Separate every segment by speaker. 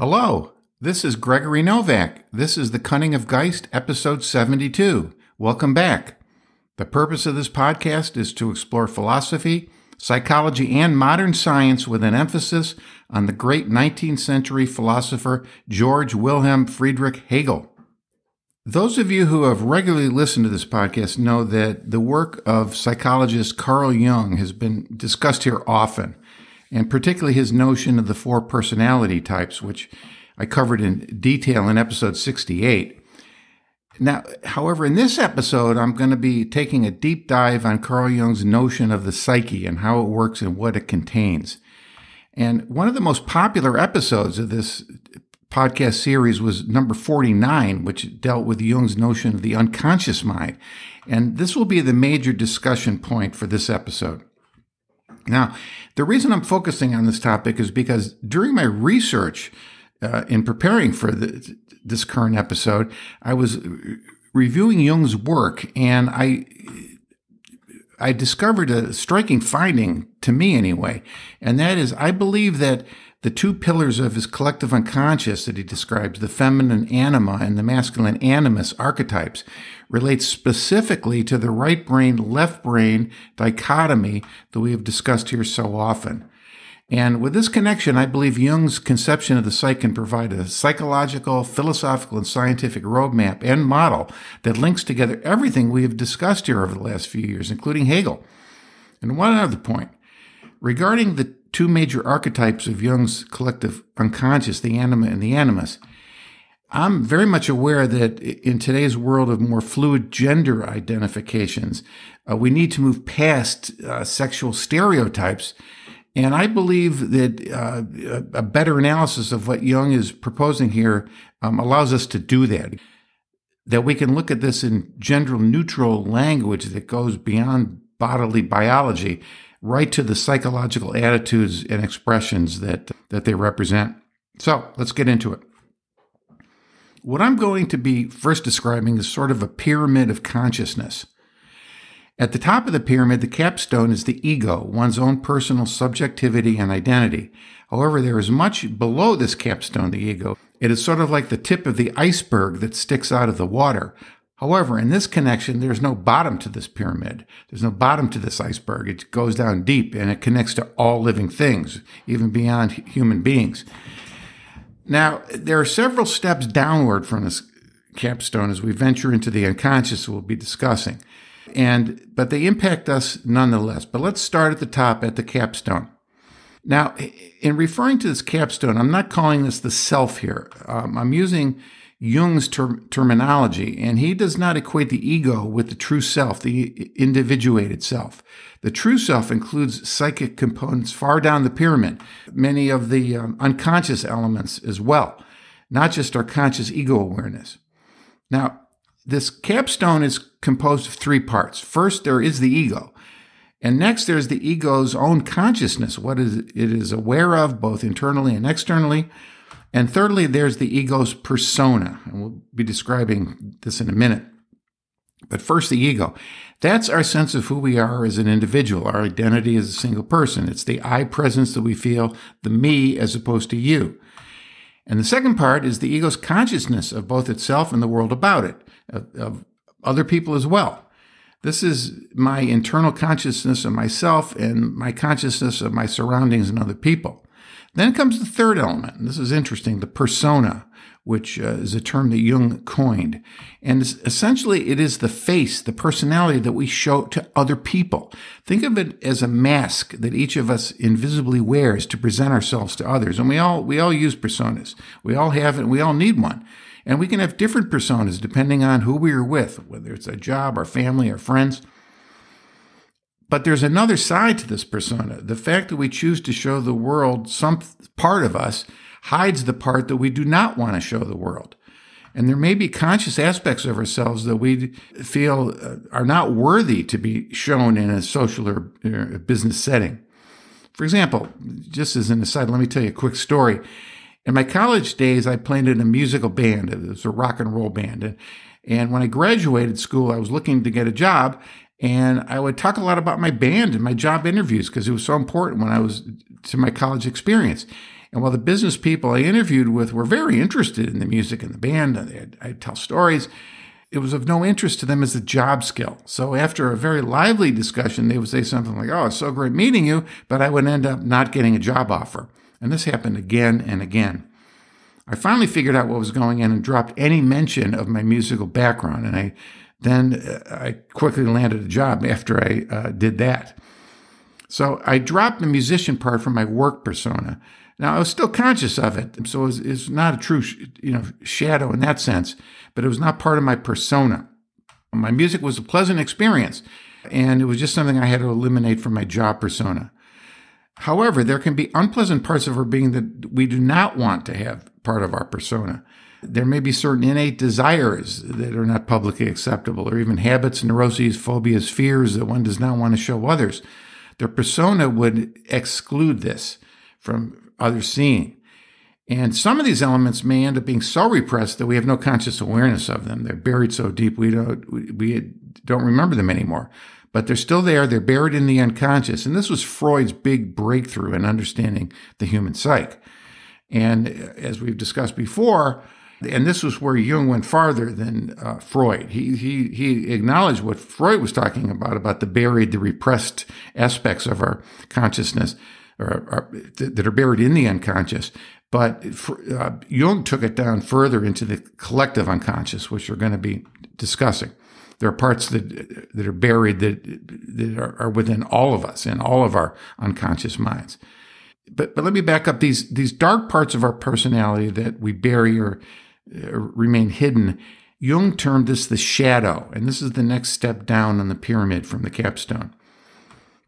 Speaker 1: Hello, this is Gregory Novak. This is The Cunning of Geist, episode 72. Welcome back. The purpose of this podcast is to explore philosophy, psychology, and modern science with an emphasis on the great 19th century philosopher George Wilhelm Friedrich Hegel. Those of you who have regularly listened to this podcast know that the work of psychologist Carl Jung has been discussed here often and particularly his notion of the four personality types, which I covered in detail in episode 68. Now, however, in this episode, I'm going to be taking a deep dive on Carl Jung's notion of the psyche and how it works and what it contains. And one of the most popular episodes of this podcast series was number 49, which dealt with Jung's notion of the unconscious mind. And this will be the major discussion point for this episode. Now, the reason I'm focusing on this topic is because during my research uh, in preparing for the, this current episode, I was reviewing Jung's work and I I discovered a striking finding to me anyway, and that is I believe that the two pillars of his collective unconscious that he describes, the feminine anima and the masculine animus archetypes, relate specifically to the right brain, left brain dichotomy that we have discussed here so often. And with this connection, I believe Jung's conception of the psyche can provide a psychological, philosophical, and scientific roadmap and model that links together everything we have discussed here over the last few years, including Hegel. And one other point regarding the two major archetypes of Jung's collective unconscious, the anima and the animus. I'm very much aware that in today's world of more fluid gender identifications, uh, we need to move past uh, sexual stereotypes. And I believe that uh, a better analysis of what Jung is proposing here um, allows us to do that. That we can look at this in gender neutral language that goes beyond bodily biology right to the psychological attitudes and expressions that, that they represent. So let's get into it. What I'm going to be first describing is sort of a pyramid of consciousness. At the top of the pyramid, the capstone is the ego, one's own personal subjectivity and identity. However, there is much below this capstone, the ego. It is sort of like the tip of the iceberg that sticks out of the water, However, in this connection, there's no bottom to this pyramid. There's no bottom to this iceberg. It goes down deep and it connects to all living things, even beyond human beings. Now, there are several steps downward from this capstone as we venture into the unconscious we'll be discussing. And, but they impact us nonetheless. But let's start at the top at the capstone. Now, in referring to this capstone, I'm not calling this the self here. Um, I'm using Jung's ter- terminology, and he does not equate the ego with the true self, the individuated self. The true self includes psychic components far down the pyramid, many of the um, unconscious elements as well, not just our conscious ego awareness. Now, this capstone is composed of three parts. First, there is the ego. And next, there's the ego's own consciousness, what is, it is aware of both internally and externally. And thirdly, there's the ego's persona. And we'll be describing this in a minute. But first, the ego. That's our sense of who we are as an individual, our identity as a single person. It's the I presence that we feel, the me as opposed to you. And the second part is the ego's consciousness of both itself and the world about it, of, of other people as well. This is my internal consciousness of myself and my consciousness of my surroundings and other people. Then comes the third element. And this is interesting, the persona, which uh, is a term that Jung coined. And essentially, it is the face, the personality that we show to other people. Think of it as a mask that each of us invisibly wears to present ourselves to others. And we all, we all use personas. We all have it. We all need one. And we can have different personas depending on who we are with, whether it's a job, our family, our friends. But there's another side to this persona. The fact that we choose to show the world some part of us hides the part that we do not want to show the world. And there may be conscious aspects of ourselves that we feel uh, are not worthy to be shown in a social or business setting. For example, just as an aside, let me tell you a quick story. In my college days, I played in a musical band. It was a rock and roll band. And, and when I graduated school, I was looking to get a job and I would talk a lot about my band and my job interviews because it was so important when I was to my college experience. And while the business people I interviewed with were very interested in the music and the band, and I'd tell stories, it was of no interest to them as a job skill. So after a very lively discussion, they would say something like, Oh, it's so great meeting you, but I would end up not getting a job offer. And this happened again and again. I finally figured out what was going on and dropped any mention of my musical background. And I then uh, I quickly landed a job after I uh, did that. So I dropped the musician part from my work persona. Now I was still conscious of it, so it's it not a true, you know, shadow in that sense, but it was not part of my persona. My music was a pleasant experience, and it was just something I had to eliminate from my job persona. However, there can be unpleasant parts of our being that we do not want to have part of our persona. There may be certain innate desires that are not publicly acceptable, or even habits, neuroses, phobias, fears that one does not want to show others. Their persona would exclude this from others seeing. And some of these elements may end up being so repressed that we have no conscious awareness of them. They're buried so deep we don't we don't remember them anymore. But they're still there. They're buried in the unconscious. And this was Freud's big breakthrough in understanding the human psyche. And uh, as we've discussed before, and this was where Jung went farther than uh, Freud. He, he, he acknowledged what Freud was talking about, about the buried, the repressed aspects of our consciousness or, or that are buried in the unconscious. But uh, Jung took it down further into the collective unconscious, which we're going to be discussing. There are parts that that are buried that that are, are within all of us and all of our unconscious minds. But but let me back up these these dark parts of our personality that we bury or Uh, remain hidden. Jung termed this the shadow, and this is the next step down on the pyramid from the capstone.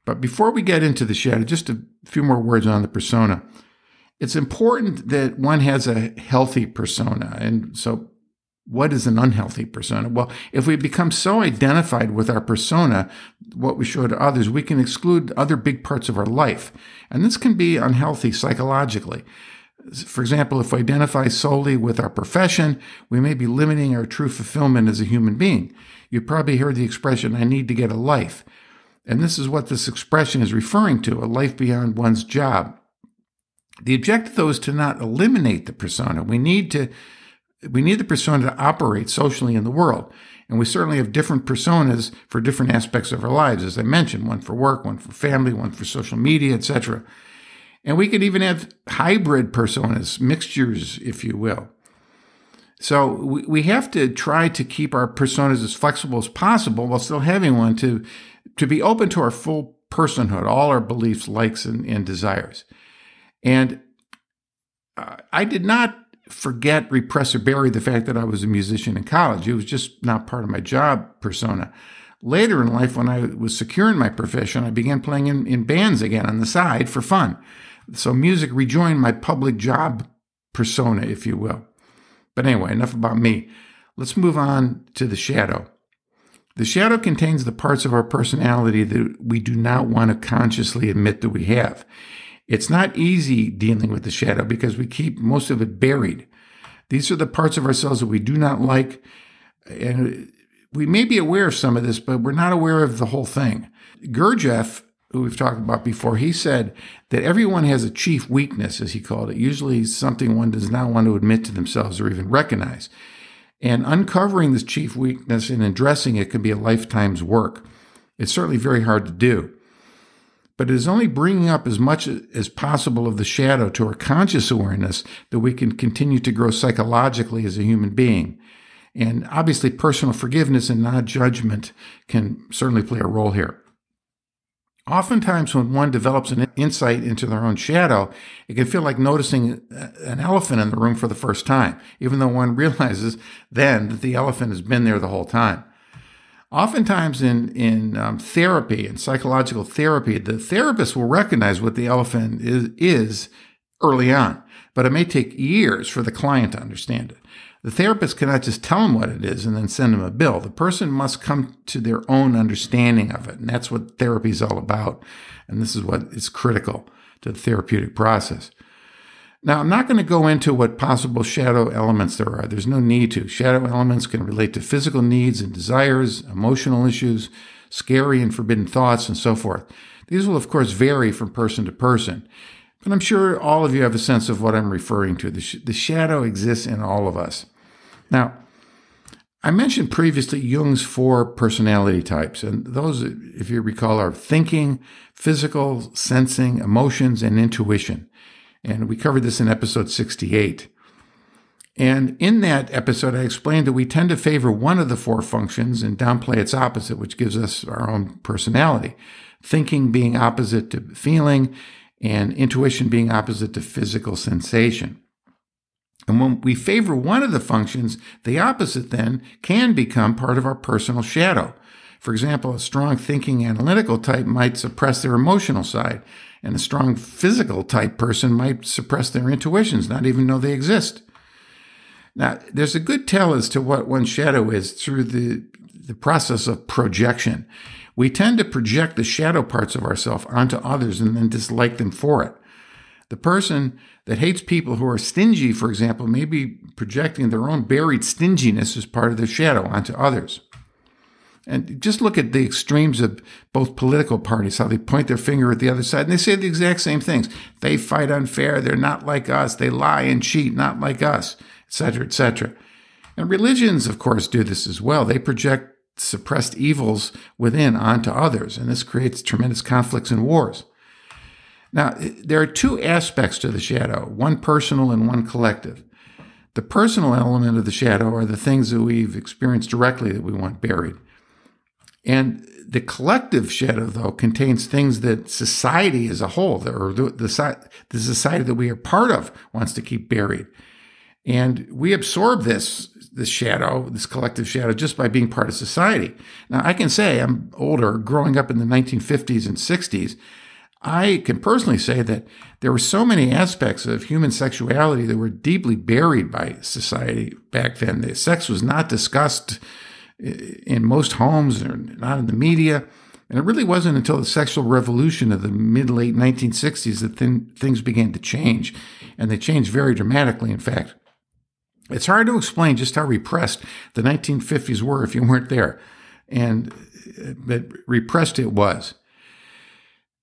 Speaker 1: But before we get into the shadow, just a few more words on the persona. It's important that one has a healthy persona. And so, what is an unhealthy persona? Well, if we become so identified with our persona, what we show to others, we can exclude other big parts of our life. And this can be unhealthy psychologically. For example, if we identify solely with our profession, we may be limiting our true fulfillment as a human being. You've probably heard the expression, I need to get a life. And this is what this expression is referring to a life beyond one's job. The objective, though, is to not eliminate the persona. We need to we need the persona to operate socially in the world. And we certainly have different personas for different aspects of our lives, as I mentioned, one for work, one for family, one for social media, etc. And we could even have hybrid personas, mixtures, if you will. So we have to try to keep our personas as flexible as possible while still having one to to be open to our full personhood, all our beliefs, likes, and, and desires. And uh, I did not forget, repress, or bury the fact that I was a musician in college. It was just not part of my job persona. Later in life, when I was secure in my profession, I began playing in, in bands again on the side for fun. So music rejoined my public job persona, if you will. But anyway, enough about me. Let's move on to the shadow. The shadow contains the parts of our personality that we do not want to consciously admit that we have. It's not easy dealing with the shadow because we keep most of it buried. These are the parts of ourselves that we do not like. And we may be aware of some of this, but we're not aware of the whole thing. Gurdjieff, who we've talked about before, he said that everyone has a chief weakness, as he called it, usually something one does not want to admit to themselves or even recognize. And uncovering this chief weakness and addressing it can be a lifetime's work. It's certainly very hard to do. But it is only bringing up as much as possible of the shadow to our conscious awareness that we can continue to grow psychologically as a human being. And obviously, personal forgiveness and non judgment can certainly play a role here. Oftentimes, when one develops an insight into their own shadow, it can feel like noticing an elephant in the room for the first time, even though one realizes then that the elephant has been there the whole time. Oftentimes, in, in um, therapy and psychological therapy, the therapist will recognize what the elephant is, is early on, but it may take years for the client to understand it. The therapist cannot just tell them what it is and then send them a bill. The person must come to their own understanding of it. And that's what therapy is all about. And this is what is critical to the therapeutic process. Now, I'm not going to go into what possible shadow elements there are. There's no need to. Shadow elements can relate to physical needs and desires, emotional issues, scary and forbidden thoughts, and so forth. These will, of course, vary from person to person. But I'm sure all of you have a sense of what I'm referring to. The, sh- the shadow exists in all of us. Now, I mentioned previously Jung's four personality types, and those, if you recall, are thinking, physical, sensing, emotions, and intuition. And we covered this in episode 68. And in that episode, I explained that we tend to favor one of the four functions and downplay its opposite, which gives us our own personality. Thinking being opposite to feeling, and intuition being opposite to physical sensation. And when we favor one of the functions, the opposite then can become part of our personal shadow. For example, a strong thinking analytical type might suppress their emotional side, and a strong physical type person might suppress their intuitions, not even know they exist. Now, there's a good tell as to what one's shadow is through the, the process of projection. We tend to project the shadow parts of ourselves onto others and then dislike them for it. The person that hates people who are stingy, for example, may be projecting their own buried stinginess as part of their shadow onto others. And just look at the extremes of both political parties, how they point their finger at the other side and they say the exact same things. They fight unfair. They're not like us. They lie and cheat, not like us, etc., etc. And religions, of course, do this as well. They project suppressed evils within onto others, and this creates tremendous conflicts and wars. Now, there are two aspects to the shadow one personal and one collective. The personal element of the shadow are the things that we've experienced directly that we want buried. And the collective shadow, though, contains things that society as a whole, or the, society that we are part of, wants to keep buried. And we absorb this, this shadow, this collective shadow, just by being part of society. Now, I can say I'm older, growing up in the 1950s and 60s. I can personally say that there were so many aspects of human sexuality that were deeply buried by society back then. The sex was not discussed eh, in most homes or not in the media. And it really wasn't until the sexual revolution of the mid late 1960s that th- things began to change. And they changed very dramatically, in fact. It's hard to explain just how repressed the 1950s were if you weren't there, and eh, but repressed it was.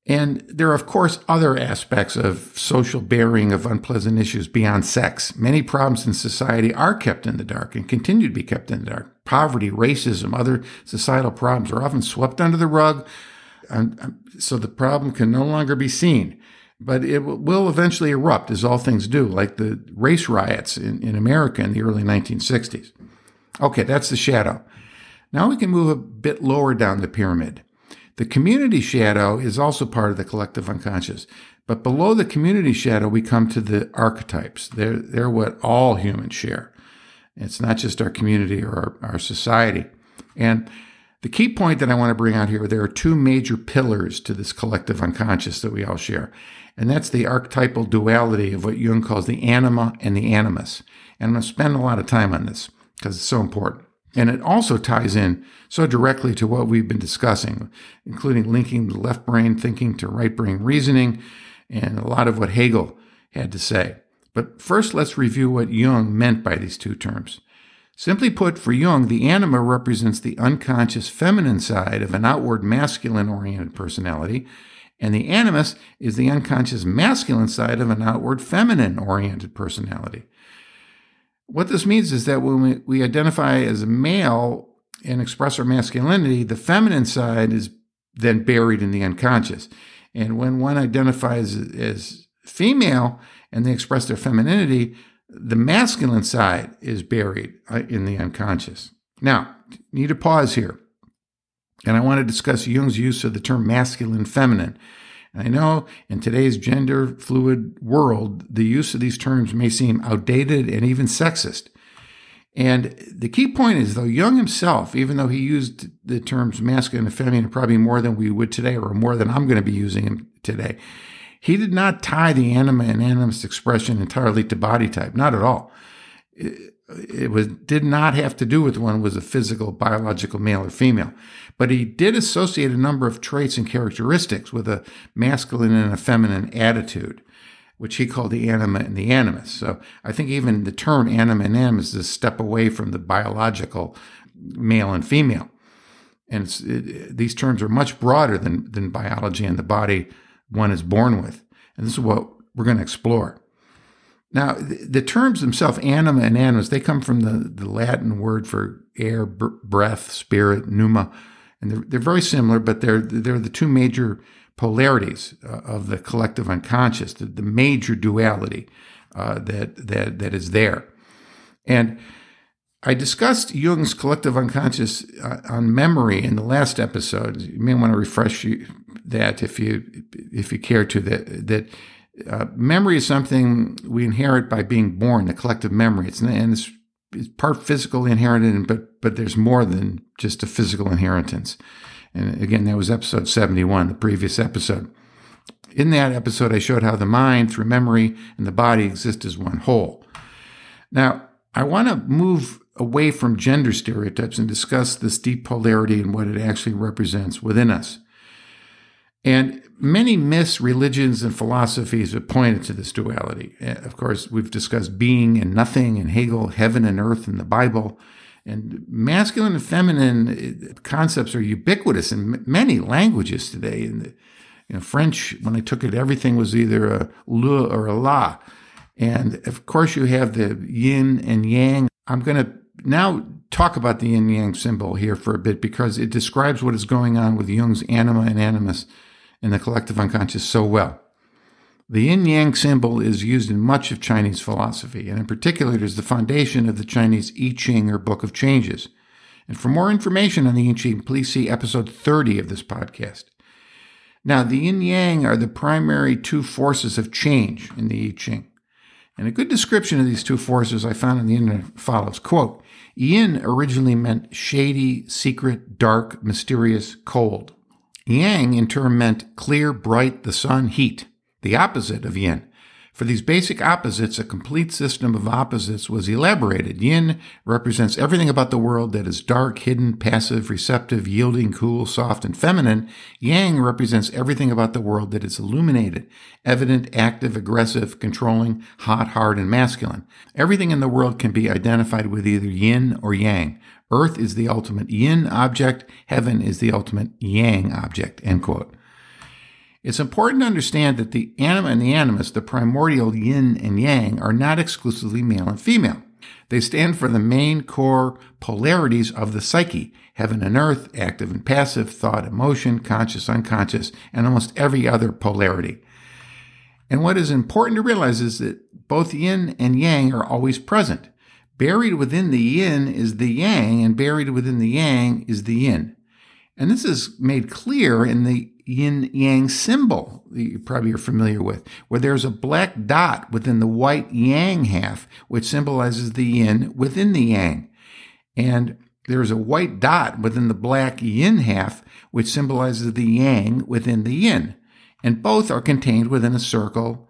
Speaker 1: And there are, of course, other aspects of social bearing of unpleasant issues beyond sex. Many problems in society are kept in the dark and continue to be kept in the dark. Poverty, racism, other societal problems are often swept under the rug, and so the problem can no longer be seen but it will eventually erupt, as all things do, like the race riots in, in America in the early 1960s. Okay, that's the shadow. Now we can move a bit lower down the pyramid. The community shadow is also part of the collective unconscious. But below the community shadow, we come to the archetypes. They're, they're what all humans share. It's not just our community or our, our society. And the key point that I want to bring out here there are two major pillars to this collective unconscious that we all share. And that's the archetypal duality of what Jung calls the anima and the animus. And I'm going to spend a lot of time on this because it's so important. And it also ties in so directly to what we've been discussing, including linking the left brain thinking to right brain reasoning and a lot of what Hegel had to say. But first, let's review what Jung meant by these two terms. Simply put, for Jung, the anima represents the unconscious feminine side of an outward masculine oriented personality, and the animus is the unconscious masculine side of an outward feminine oriented personality. What this means is that when we, we identify as a male and express our masculinity, the feminine side is then buried in the unconscious. And when one identifies as female and they express their femininity, the masculine side is buried uh, in the unconscious. Now, need to pause here. And I want to discuss Jung's use of the term masculine feminine. And I know in today's gender fluid world, the use of these terms may seem outdated and even sexist. And the key point is, though, Jung himself, even though he used the terms masculine and feminine probably more than we would today, or more than I'm going to be using them today, he did not tie the anima and animus expression entirely to body type, not at all it was did not have to do with one was a physical biological male or female but he did associate a number of traits and characteristics with a masculine and a feminine attitude which he called the anima and the animus. So i think even the term anima and animus is a step away from the biological male and female. And it, these terms are much broader than than biology and the body one is born with. And this is what we're going to explore. Now, the terms themselves, anima and animus, they come from the, the Latin word for air, breath, spirit, pneuma, and they're, they're very similar, but they're they're the two major polarities uh, of the collective unconscious, the, the major duality uh, that that that is there. And I discussed Jung's collective unconscious uh, on memory in the last episode. You may want to refresh you, that if you if you care to that that uh, memory is something we inherit by being born. The collective memory. It's and it's, it's part physical inherited, but but there's more than just a physical inheritance. And again, that was episode 71, the previous episode. In that episode, I showed how the mind, through memory, and the body exist as one whole. Now, I want to move away from gender stereotypes and discuss this deep polarity and what it actually represents within us. And many myths, religions, and philosophies have pointed to this duality. Eh, of course, we've discussed being and nothing in Hegel, heaven and earth in the Bible. And masculine and feminine eh, concepts are ubiquitous in many languages today. In French, when I took it, everything was either a le or a la. And of course, you have the yin and yang. I'm going to now talk about the yin yang symbol here for a bit because it describes what is going on with Jung's anima and animus in the collective unconscious so well. The yin yang symbol is used in much of Chinese philosophy, and in particular, it is the foundation of the Chinese I Ching or Book of Changes. And for more information on the I Ching, please see episode 30 of this podcast. Now, the yin yang are the primary two forces of change in the I Ching. And a good description of these two forces I found on the internet follows quote, Yin originally meant shady, secret, dark, mysterious, cold. Yang in turn meant clear, bright, the sun, heat, the opposite of yin. For these basic opposites, a complete system of opposites was elaborated. Yin represents everything about the world that is dark, hidden, passive, receptive, yielding, cool, soft, and feminine. Yang represents everything about the world that is illuminated, evident, active, aggressive, controlling, hot, hard, and masculine. Everything in the world can be identified with either yin or yang. Earth is the ultimate yin object, heaven is the ultimate yang object. End quote. It's important to understand that the anima and the animus, the primordial yin and yang, are not exclusively male and female. They stand for the main core polarities of the psyche heaven and earth, active and passive, thought, emotion, conscious, unconscious, and almost every other polarity. And what is important to realize is that both yin and yang are always present. Buried within the yin is the yang, and buried within the yang is the yin. And this is made clear in the yin yang symbol that you probably are familiar with, where there's a black dot within the white yang half, which symbolizes the yin within the yang. And there's a white dot within the black yin half, which symbolizes the yang within the yin. And both are contained within a circle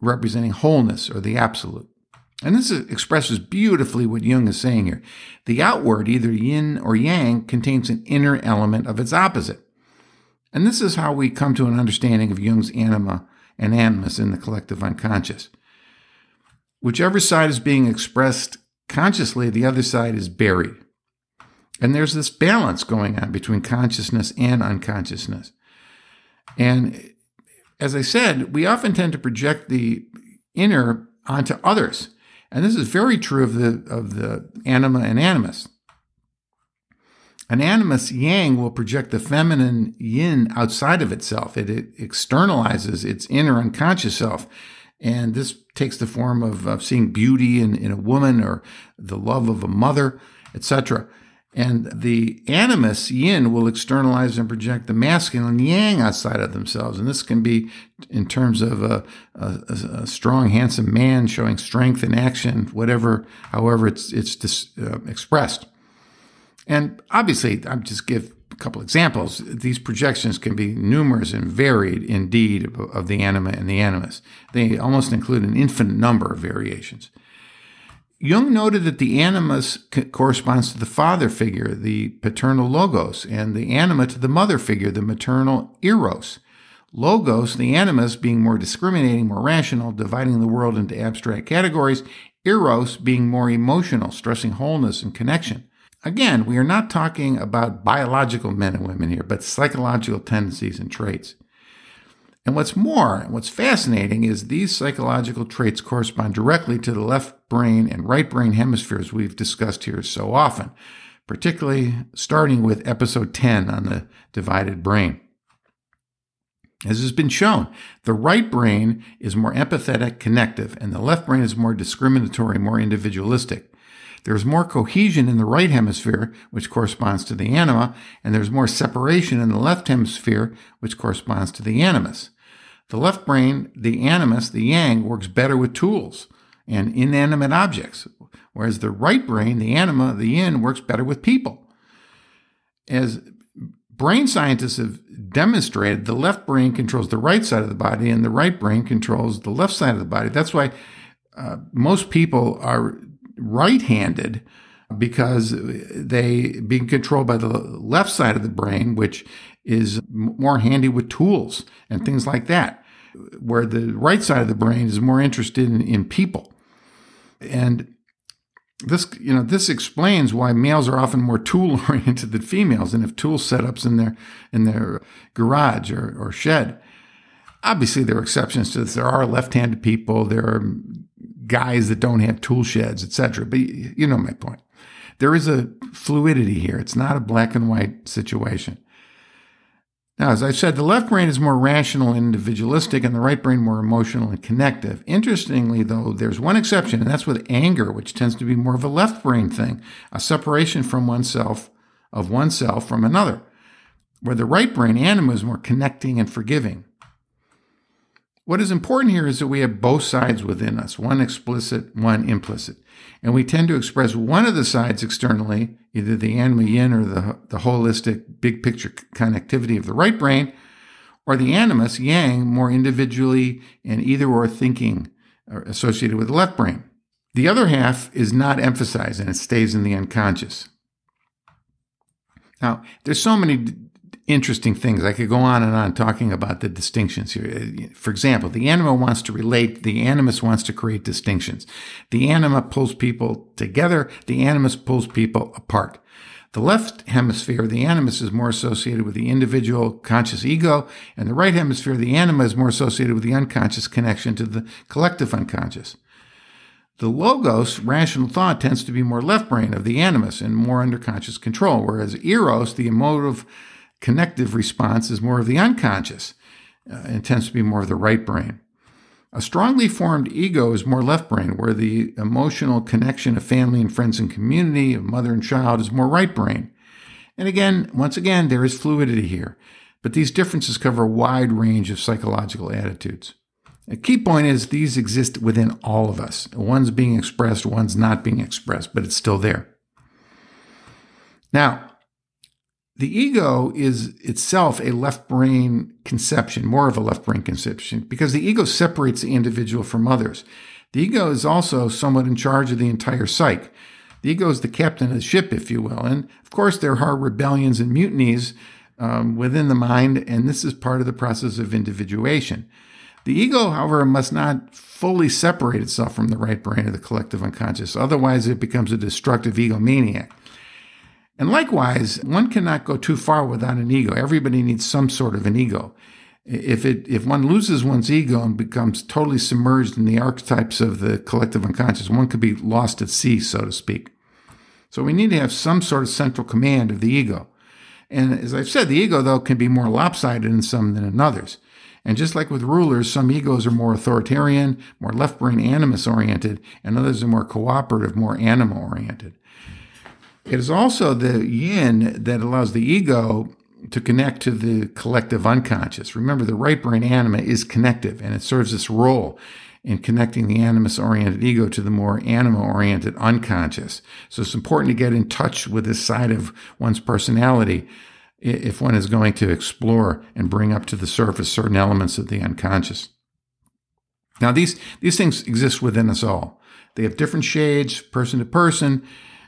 Speaker 1: representing wholeness or the absolute. And this expresses beautifully what Jung is saying here. The outward, either yin or yang, contains an inner element of its opposite. And this is how we come to an understanding of Jung's anima and animus in the collective unconscious. Whichever side is being expressed consciously, the other side is buried. And there's this balance going on between consciousness and unconsciousness. And as I said, we often tend to project the inner onto others. And this is very true of the, of the anima and animus. An animus yang will project the feminine yin outside of itself. It, it externalizes its inner unconscious self. And this takes the form of, of seeing beauty in, in a woman or the love of a mother, etc. And the animus yin will externalize and project the masculine yang outside of themselves. And this can be in terms of a, a, a strong, handsome man showing strength in action, whatever, however it's, it's dis, uh, expressed. And obviously, I'll just give a couple examples. These projections can be numerous and varied indeed of the anima and the animus. They almost include an infinite number of variations. Jung noted that the animus corresponds to the father figure, the paternal logos, and the anima to the mother figure, the maternal eros. Logos, the animus, being more discriminating, more rational, dividing the world into abstract categories, eros being more emotional, stressing wholeness and connection. Again, we are not talking about biological men and women here, but psychological tendencies and traits. And what's more, what's fascinating is these psychological traits correspond directly to the left brain and right brain hemispheres we've discussed here so often, particularly starting with episode 10 on the divided brain. As has been shown, the right brain is more empathetic, connective, and the left brain is more discriminatory, more individualistic. There's more cohesion in the right hemisphere, which corresponds to the anima, and there's more separation in the left hemisphere, which corresponds to the animus. The left brain, the animus, the yang, works better with tools and inanimate objects, whereas the right brain, the anima, the yin, works better with people. As brain scientists have demonstrated, the left brain controls the right side of the body and the right brain controls the left side of the body. That's why uh, most people are right handed because they being controlled by the left side of the brain, which is more handy with tools and things like that, where the right side of the brain is more interested in, in people. And this, you know, this explains why males are often more tool oriented than females and have tool setups in their in their garage or, or shed. Obviously, there are exceptions to this. There are left-handed people. There are guys that don't have tool sheds, etc. But you know my point. There is a fluidity here. It's not a black and white situation. Now, as I said, the left brain is more rational and individualistic, and the right brain more emotional and connective. Interestingly, though, there's one exception, and that's with anger, which tends to be more of a left brain thing, a separation from oneself, of oneself from another, where the right brain, anima, is more connecting and forgiving. What is important here is that we have both sides within us, one explicit, one implicit. And we tend to express one of the sides externally, either the anima yin or the, the holistic big picture connectivity of the right brain, or the animus yang more individually and either or thinking uh, associated with the left brain. The other half is not emphasized and it stays in the unconscious. Now, there's so many interesting things. I could go on and on talking about the distinctions here. Uh, for example, the anima wants to relate, the animus wants to create distinctions. The anima pulls people together, the animus pulls people apart. The left hemisphere, the animus, is more associated with the individual conscious ego, and the right hemisphere, the anima, is more associated with the unconscious connection to the collective unconscious. The logos, rational thought, tends to be more left brain of the animus and more under conscious control, whereas eros, the emotive connective response is more of the unconscious uh, and tends to be more of the right brain. A strongly formed ego is more left brain, where the emotional connection of family and friends and community, of mother and child, is more right brain. And again, once again, there is fluidity here, but these differences cover a wide range of psychological attitudes. A key point is these exist within all of us. One's being expressed, one's not being expressed, but it's still there. Now, the ego is itself a left brain conception, more of a left brain conception, because the ego separates the individual from others. The ego is also somewhat in charge of the entire psyche. The ego is the captain of the ship, if you will. And of course, there are rebellions and mutinies um, within the mind, and this is part of the process of individuation. The ego, however, must not fully separate itself from the right brain or the collective unconscious. Otherwise, it becomes a destructive egomaniac. And likewise, one cannot go too far without an ego. Everybody needs some sort of an ego. If it if one loses one's ego and becomes totally submerged in the archetypes of the collective unconscious, one could be lost at sea, so to speak. So we need to have some sort of central command of the ego. And as I've said, the ego though can be more lopsided in some than in others. And just like with rulers, some egos are more authoritarian, more left brain animus oriented, and others are more cooperative, more anima oriented. It is also the yin that allows the ego to connect to the collective unconscious. Remember, the right brain anima is connective and it serves this role in connecting the animus oriented ego to the more anima oriented unconscious. So it's important to get in touch with this side of one's personality if one is going to explore and bring up to the surface certain elements of the unconscious. Now, these, these things exist within us all. They have different shades, person to person,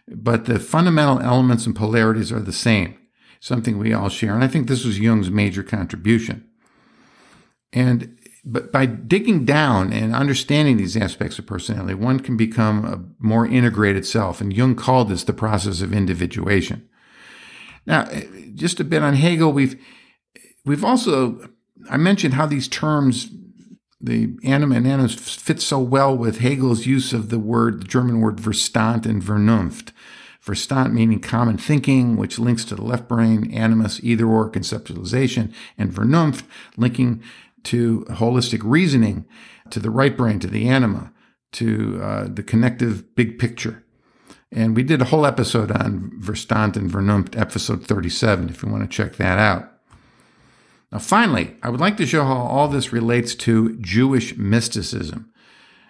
Speaker 1: but the fundamental elements and polarities are the same, something we all share. And I think this was Jung's major contribution. And but by digging down and understanding these aspects of personality, one can become a more integrated self. And Jung called this the process of individuation. Now, just a bit on Hegel. We've we've also I mentioned how these terms, the anima and animus, fits so well with Hegel's use of the word, the German word Verstand and Vernunft. Verstand meaning common thinking, which links to the left brain, animus, either or conceptualization, and Vernunft linking to holistic reasoning, to the right brain, to the anima, to uh, the connective big picture. And we did a whole episode on Verstand and Vernunft, episode 37, if you want to check that out. Now, finally, I would like to show how all this relates to Jewish mysticism,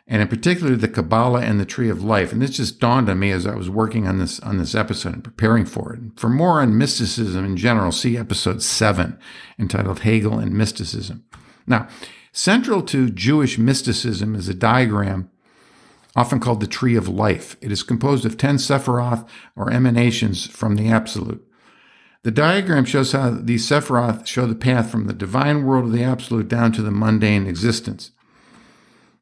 Speaker 1: and in particular the Kabbalah and the Tree of Life. And this just dawned on me as I was working on this on this episode and preparing for it. For more on mysticism in general, see episode seven, entitled Hegel and Mysticism. Now, central to Jewish mysticism is a diagram often called the Tree of Life. It is composed of 10 Sephiroth or emanations from the Absolute. The diagram shows how these Sephiroth show the path from the divine world of the Absolute down to the mundane existence.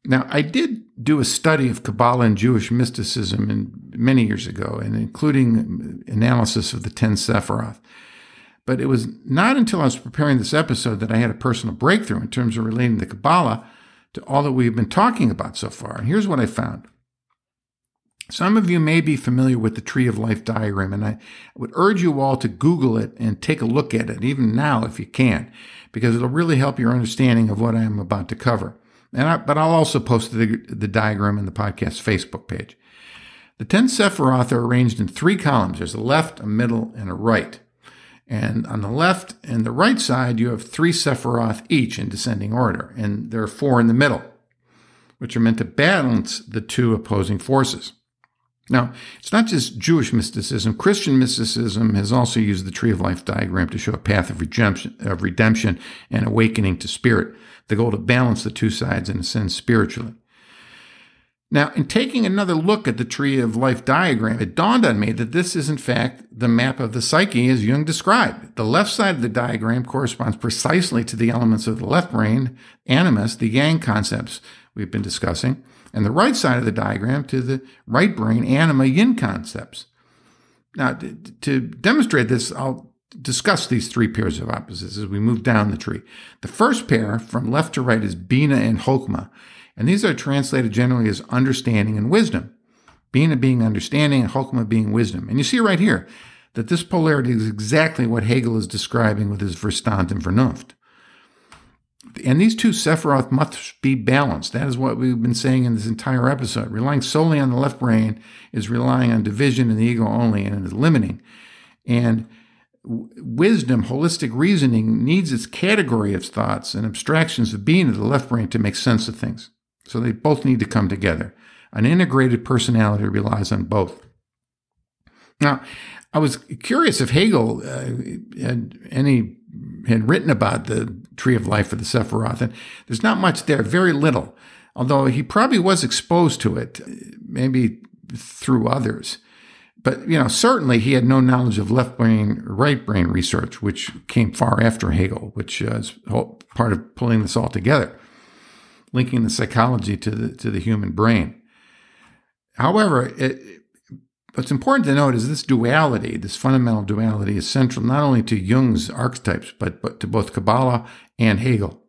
Speaker 1: Now, I did do a study of Kabbalah and Jewish mysticism in, many years ago, and including analysis of the 10 Sephiroth. But it was not until I was preparing this episode that I had a personal breakthrough in terms of relating the Kabbalah to all that we've been talking about so far. And here's what I found. Some of you may be familiar with the Tree of Life diagram, and I would urge you all to Google it and take a look at it, even now if you can, because it'll really help your understanding of what I am about to cover. And I, but I'll also post the, the diagram in the podcast Facebook page. The 10 Sephiroth are arranged in three columns. There's a left, a middle, and a right. And on the left and the right side, you have three Sephiroth each in descending order, and there are four in the middle, which are meant to balance the two opposing forces. Now, it's not just Jewish mysticism. Christian mysticism has also used the tree of life diagram to show a path of redemption, of redemption and awakening to spirit, the goal to balance the two sides in a sense spiritually. Now, in taking another look at the tree of life diagram, it dawned on me that this is in fact the map of the psyche as Jung described. The left side of the diagram corresponds precisely to the elements of the left brain, animus, the yang concepts we've been discussing, and the right side of the diagram to the right brain, anima, yin concepts. Now, to, to demonstrate this, I'll discuss these three pairs of opposites as we move down the tree. The first pair from left to right is Bina and Chokmah. And these are translated generally as understanding and wisdom. Bina being understanding and Chokmah being wisdom. And you see right here that this polarity is exactly what Hegel is describing with his Verstand and Vernunft. And these two Sephiroth must be balanced. That is what we've been saying in this entire episode. Relying solely on the left brain is relying on division and the ego only and it is limiting. And wisdom, holistic reasoning, needs its category of thoughts and abstractions of being of the left brain to make sense of things. So they both need to come together. An integrated personality relies on both. Now, I was curious if Hegel uh, had any had written about the tree of life for the Sephiroth, and there's not much there, very little. Although he probably was exposed to it, maybe through others. But you know, certainly he had no knowledge of left brain, right brain research, which came far after Hegel, which uh, is part of pulling this all together linking the psychology to the to the human brain. However, it, what's important to note is this duality, this fundamental duality, is central not only to Jung's archetypes, but, but to both Kabbalah and Hegel.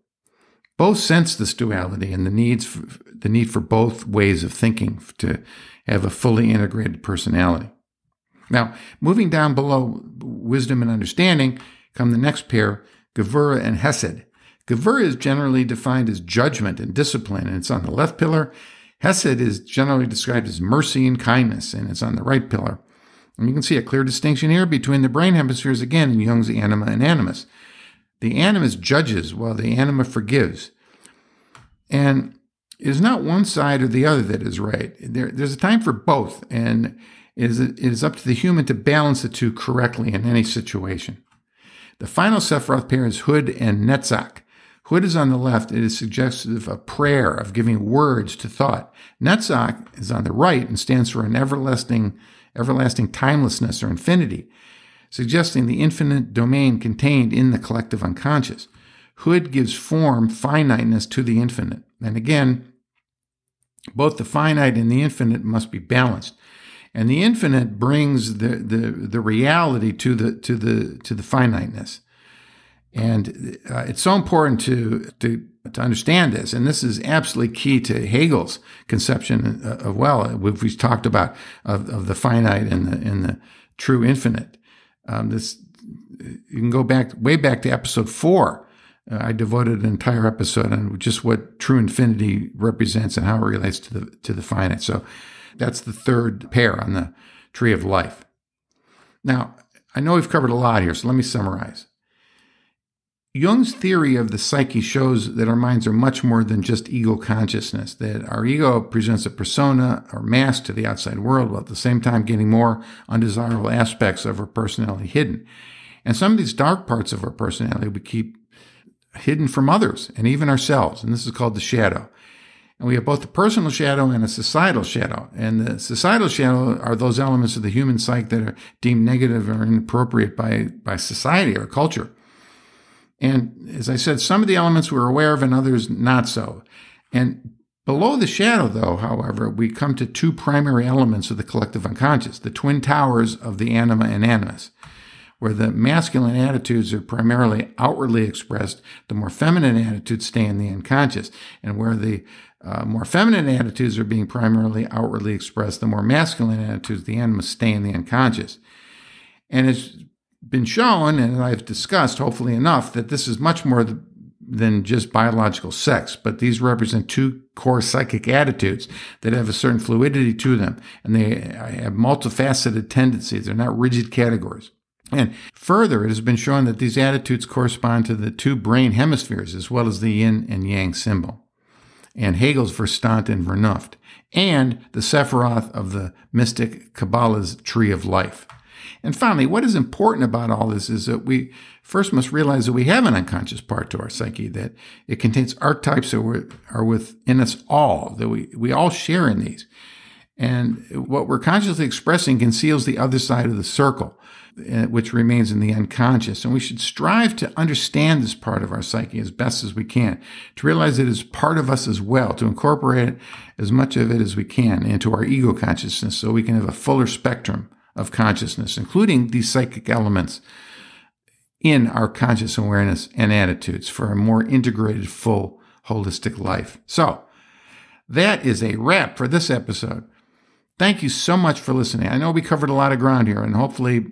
Speaker 1: Both sense this duality and the needs for, the need for both ways of thinking to have a fully integrated personality. Now, moving down below wisdom and understanding, come the next pair, Gevura and Hesed. Gevur is generally defined as judgment and discipline, and it's on the left pillar. Hesed is generally described as mercy and kindness, and it's on the right pillar. And you can see a clear distinction here between the brain hemispheres again in Jung's anima and animus. The animus judges while the anima forgives. And it is not one side or the other that is right. There, there's a time for both, and it is, it is up to the human to balance the two correctly in any situation. The final Sephiroth pair is Hod and Netzach. Hod is on the left. It is suggestive of prayer, of giving words to thought. Netzach is on the right and stands for an everlasting, everlasting timelessness or infinity, suggesting the infinite domain contained in the collective unconscious. Hod gives form, finiteness to the infinite. And again, both the finite and the infinite must be balanced. And the infinite brings the, the, the reality to the, to the, to the finiteness. And uh, it's so important to, to, to understand this. And this is absolutely key to Hegel's conception uh, of well, we've talked about of, of the finite and the, and the true infinite. Um, this, you can go back way back to episode four. Uh, I devoted an entire episode on just what true infinity represents and how it relates to the to the finite. So that's the third pair on the tree of life. Now, I know we've covered a lot here, so let me summarize. Jung's theory of the psyche shows that our minds are much more than just ego consciousness, that our ego presents a persona or mask to the outside world, while at the same time getting more undesirable aspects of our personality hidden. And some of these dark parts of our personality we keep hidden from others and even ourselves, and this is called the shadow. And we have both a personal shadow and a societal shadow. And the societal shadow are those elements of the human psyche that are deemed negative or inappropriate by, by society or culture. And as I said, some of the elements we're aware of and others not so. And below the shadow, though, however, we come to two primary elements of the collective unconscious, the twin towers of the anima and animus. Where the masculine attitudes are primarily outwardly expressed, the more feminine attitudes stay in the unconscious. And where the uh, more feminine attitudes are being primarily outwardly expressed, the more masculine attitudes, the animus, stay in the unconscious. And it's been shown, and I've discussed hopefully enough, that this is much more than just biological sex, but these represent two core psychic attitudes that have a certain fluidity to them, and they uh, have multifaceted tendencies. They're not rigid categories. And further, it has been shown that these attitudes correspond to the two brain hemispheres, as well as the yin and yang symbol, and Hegel's Verstand and Vernunft, and the Sephiroth of the mystic Kabbalah's tree of life. And finally, what is important about all this is that we first must realize that we have an unconscious part to our psyche, that it contains archetypes that are within us all, that we, we all share in these. And what we're consciously expressing conceals the other side of the circle, eh, which remains in the unconscious. And we should strive to understand this part of our psyche as best as we can, to realize it is part of us as well, to incorporate as much of it as we can into our ego consciousness so we can have a fuller spectrum of consciousness, including these psychic elements in our conscious awareness and attitudes for a more integrated, full, holistic life. So, that is a wrap for this episode. Thank you so much for listening. I know we covered a lot of ground here, and hopefully,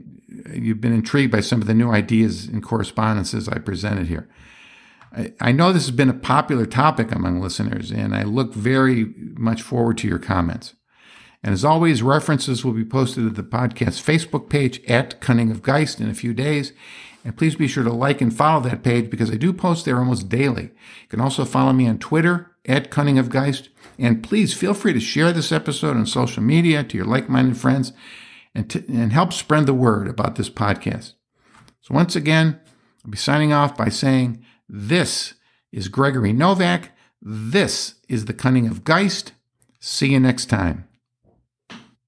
Speaker 1: you've been intrigued by some of the new ideas and correspondences I presented here. I know this has been a popular topic among listeners, and I look very much forward to your comments. And as always, references will be posted at the podcast Facebook page at Cunning of Geist in a few days. And please be sure to like and follow that page because I do post there almost daily. You can also follow me on Twitter at Cunning of Geist. And please feel free to share this episode on social media to your like-minded friends and, to, and help spread the word about this podcast. So once again, I'll be signing off by saying this is Gregory Novak. This is the Cunning of Geist. See you next time.